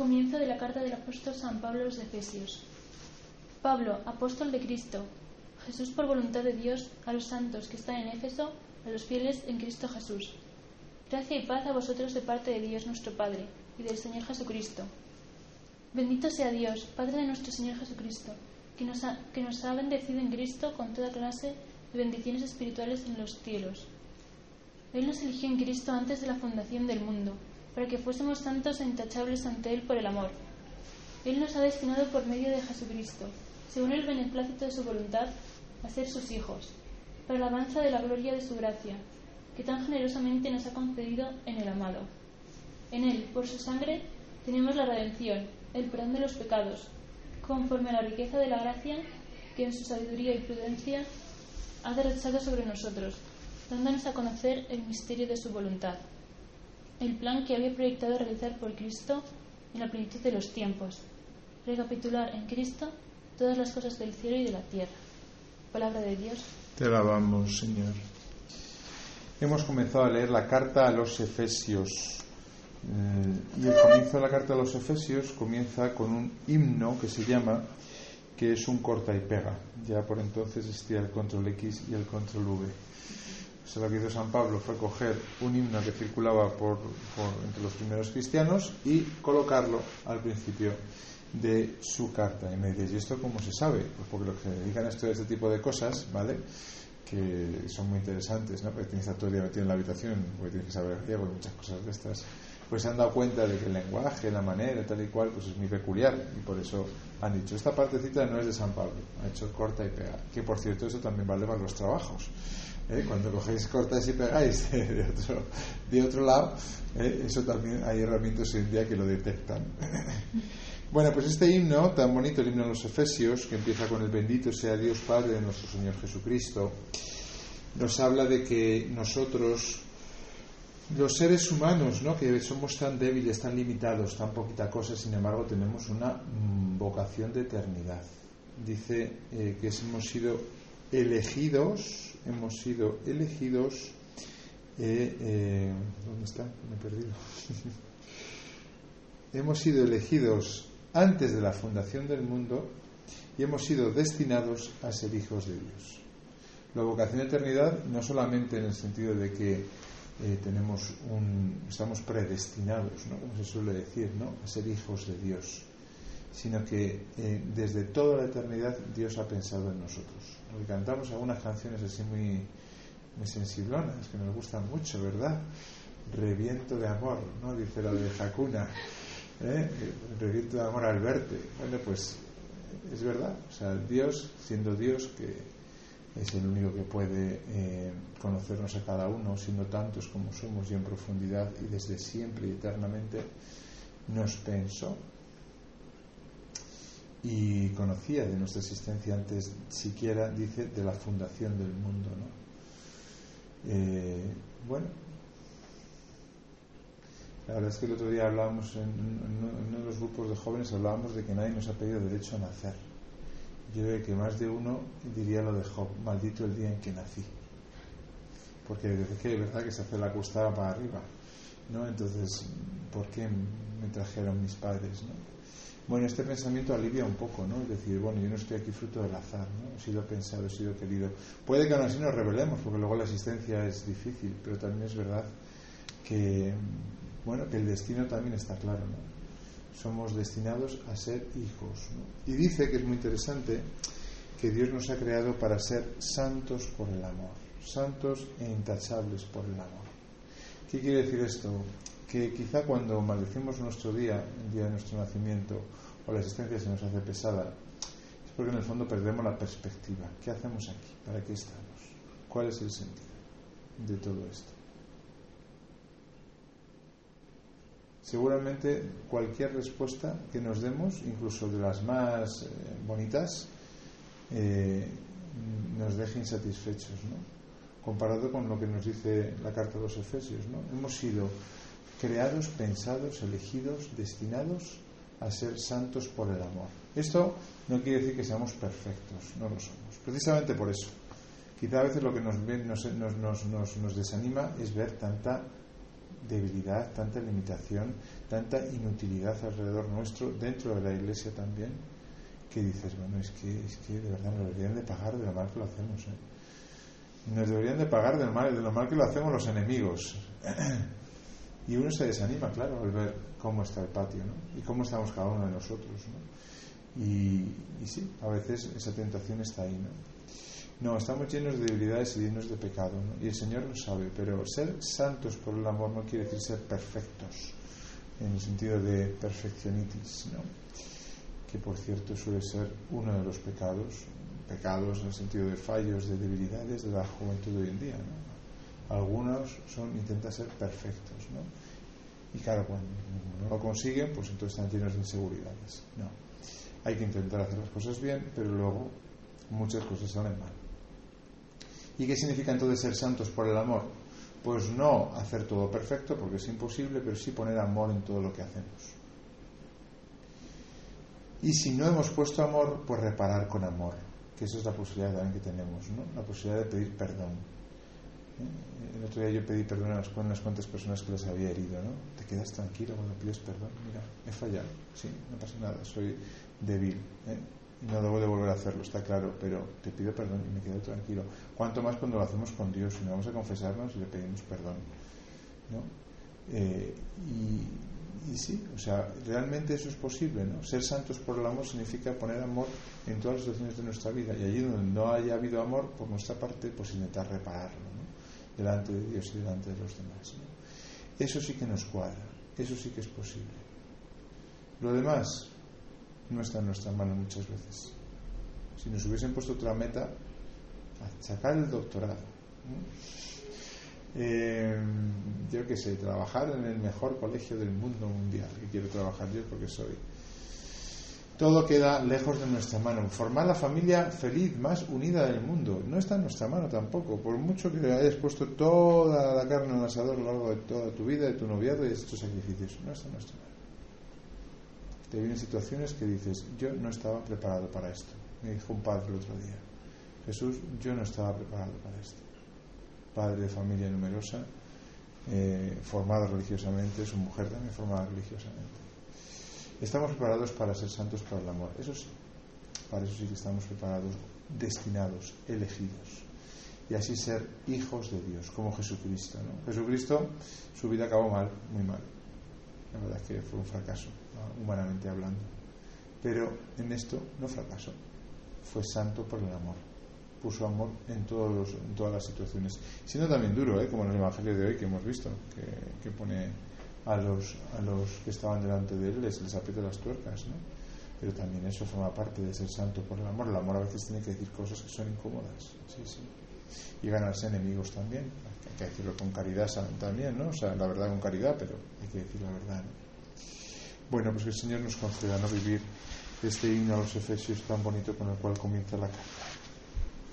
Comienzo de la carta del apóstol San Pablo a los Efesios. Pablo, apóstol de Cristo, Jesús por voluntad de Dios, a los santos que están en Éfeso, a los fieles en Cristo Jesús. Gracia y paz a vosotros de parte de Dios nuestro Padre y del Señor Jesucristo. Bendito sea Dios, Padre de nuestro Señor Jesucristo, que nos ha, que nos ha bendecido en Cristo con toda clase de bendiciones espirituales en los cielos. Él nos eligió en Cristo antes de la fundación del mundo, para que fuésemos santos e intachables ante Él por el amor. Él nos ha destinado por medio de Jesucristo, según el beneplácito de su voluntad, a ser sus hijos, para la alabanza de la gloria de su gracia, que tan generosamente nos ha concedido en el amado. En Él, por su sangre, tenemos la redención, el perdón de los pecados, conforme a la riqueza de la gracia que en su sabiduría y prudencia ha derrochado sobre nosotros, dándonos a conocer el misterio de su voluntad, el plan que había proyectado realizar por Cristo en la plenitud de los tiempos, recapitular en Cristo todas las cosas del cielo y de la tierra. Palabra de Dios. Te alabamos, Señor. Hemos comenzado a leer la carta a los Efesios. Eh, y el comienzo de la carta a los Efesios comienza con un himno que se llama, que es un corta y pega. Ya por entonces existía el control X y el control V. Lo que hizo San Pablo fue coger un himno que circulaba por, entre los primeros cristianos y colocarlo al principio de su carta. Y me dices, ¿y esto cómo se sabe? Pues porque los que se dedican a estudiar este tipo de cosas, ¿vale? Que son muy interesantes, ¿no? Porque tienes estar todo el día metido en la habitación, porque tienes que saber griego y muchas cosas de estas. Pues se han dado cuenta de que el lenguaje, la manera, tal y cual, pues es muy peculiar. Y por eso han dicho, esta partecita no es de San Pablo, ha hecho corta y pega. Que por cierto, eso también vale para los trabajos. ¿Eh? cuando cogéis, cortáis y pegáis de otro, de otro lado, ¿eh? eso también hay herramientas hoy en día que lo detectan. bueno, pues este himno, tan bonito, el himno de los Efesios, que empieza con el bendito sea Dios Padre de nuestro Señor Jesucristo, nos habla de que nosotros, los seres humanos, ¿no? que somos tan débiles, tan limitados, tan poquita cosa, sin embargo tenemos una mm, vocación de eternidad. Dice eh, que hemos sido elegidos hemos sido elegidos. Eh, eh, ¿Dónde está? Me he perdido. hemos sido elegidos antes de la fundación del mundo y hemos sido destinados a ser hijos de Dios. La vocación de eternidad no solamente en el sentido de que eh, tenemos un, estamos predestinados, ¿no? como se suele decir, ¿no? a ser hijos de Dios, sino que eh, desde toda la eternidad Dios ha pensado en nosotros. Hoy cantamos algunas canciones así muy, muy sensiblonas, que nos gustan mucho, ¿verdad? Reviento de amor, ¿no? Dice la de Hakuna. ¿eh? Reviento de amor al verte. Bueno, pues es verdad. O sea, Dios, siendo Dios, que es el único que puede eh, conocernos a cada uno, siendo tantos como somos y en profundidad y desde siempre y eternamente, nos pensó y conocía de nuestra existencia antes siquiera, dice, de la fundación del mundo. ¿no? Eh, bueno, la verdad es que el otro día hablábamos en, uno de los grupos de jóvenes, hablábamos de que nadie nos ha pedido derecho a nacer. Yo creo que más de uno diría lo de Job, maldito el día en que nací. Porque desde que es verdad que se hace la costada para arriba. ¿no? Entonces, ¿por qué me trajeron mis padres? ¿no? Bueno, este pensamiento alivia un poco, ¿no? Es decir, bueno, yo no estoy aquí fruto del azar, ¿no? He sido pensado, he sido querido. Puede que aún así nos rebelemos, porque luego la existencia es difícil, pero también es verdad que, bueno, que el destino también está claro, ¿no? Somos destinados a ser hijos, ¿no? Y dice que es muy interesante que Dios nos ha creado para ser santos por el amor, santos e intachables por el amor. ¿Qué quiere decir esto? Que quizá cuando maldecimos nuestro día, el día de nuestro nacimiento, o la existencia se nos hace pesada, es porque en el fondo perdemos la perspectiva. ¿Qué hacemos aquí? ¿Para qué estamos? ¿Cuál es el sentido de todo esto? Seguramente cualquier respuesta que nos demos, incluso de las más eh, bonitas, eh, nos deje insatisfechos, ¿no? comparado con lo que nos dice la carta de los Efesios. ¿no? Hemos sido creados, pensados, elegidos, destinados a ser santos por el amor. Esto no quiere decir que seamos perfectos, no lo somos. Precisamente por eso. Quizá a veces lo que nos, nos, nos, nos, desanima es ver tanta debilidad, tanta limitación, tanta inutilidad alrededor nuestro, dentro de la iglesia también, que dices, bueno, es que, es que de verdad nos deberían de pagar de lo mal que lo hacemos. ¿eh? Nos deberían de pagar de lo, mal, de lo mal que lo hacemos los enemigos. y uno se desanima, claro, al ver cómo está el patio ¿no? y cómo estamos cada uno de nosotros. ¿no? Y, sí, a veces esa tentación está ahí. ¿no? No, estamos llenos de debilidades y llenos de pecado, ¿no? y el Señor lo sabe, pero ser santos por el amor no quiere decir ser perfectos, en el sentido de perfeccionitis, ¿no? que por cierto suele ser uno de los pecados, pecados en el sentido de fallos, de debilidades de la juventud de hoy en día. ¿no? Algunos son, intentan ser perfectos, ¿no? y claro, cuando no lo consiguen, pues entonces están llenos de inseguridades. No, hay que intentar hacer las cosas bien, pero luego muchas cosas salen mal. ¿Y qué significa entonces ser santos por el amor? Pues no hacer todo perfecto, porque es imposible, pero sí poner amor en todo lo que hacemos. Y si no hemos puesto amor, pues reparar con amor, que eso es la posibilidad también que tenemos, ¿no? La posibilidad de pedir perdón. El otro día yo pedí perdón a unas cuantas personas que les había herido, ¿no? Te quedas tranquilo cuando pides perdón. Mira, he fallado, sí, no pasa nada, soy débil. ¿eh? no debo de volver a hacerlo, está claro, pero te pido perdón y me quedo tranquilo. Cuanto más cuando lo hacemos con Dios y nos vamos a confesarnos y le pedimos perdón. ¿no? Eh, y, sí, o sea, realmente eso es posible, ¿no? Ser santos por el amor significa poner amor en todas las situaciones de nuestra vida y allí donde no haya habido amor por nuestra parte, pues intentar repararlo. Delante de Dios y delante de los demás. Eso sí que nos cuadra, eso sí que es posible. Lo demás, no está en nuestra mano muchas veces. Si nos hubiesen puesto otra meta, sacar el doctorado. Eh, yo qué sé, trabajar en el mejor colegio del mundo mundial, que quiero trabajar yo porque soy. Todo queda lejos de nuestra mano. Formar la familia feliz, más unida del mundo, no está en nuestra mano tampoco. Por mucho que hayas puesto toda la carne en el asador a lo largo de toda tu vida, de tu noviazgo y de estos sacrificios, no está en nuestra mano te vienen situaciones que dices, yo no estaba preparado para esto. Me dijo un padre el otro día, Jesús, yo no estaba preparado para esto. Padre de familia numerosa, eh, formado religiosamente, su mujer también formada religiosamente. Estamos preparados para ser santos para el amor, eso sí, para eso sí que estamos preparados, destinados, elegidos. Y así ser hijos de Dios, como Jesucristo. ¿no? Jesucristo, su vida acabó mal, muy mal. La verdad es que fue un fracaso humanamente hablando. Pero en esto no fracasó. Fue santo por el amor. Puso amor en, todos en todas las situaciones. Siendo también duro, ¿eh? como en el Evangelio de hoy que hemos visto, que, pone a los, a los que estaban delante de él, les, les aprieta las tuercas. ¿no? Pero también eso forma parte de ser santo por el amor. El amor a veces tiene que decir cosas que son incómodas. Sí, sí. Y ganarse enemigos también. Hay que decirlo con caridad también, ¿no? O sea, la verdad con caridad, pero hay que decir la verdad. ¿no? Bueno, pues que el Señor nos conceda no vivir este himno a los Efesios tan bonito con el cual comienza la carta.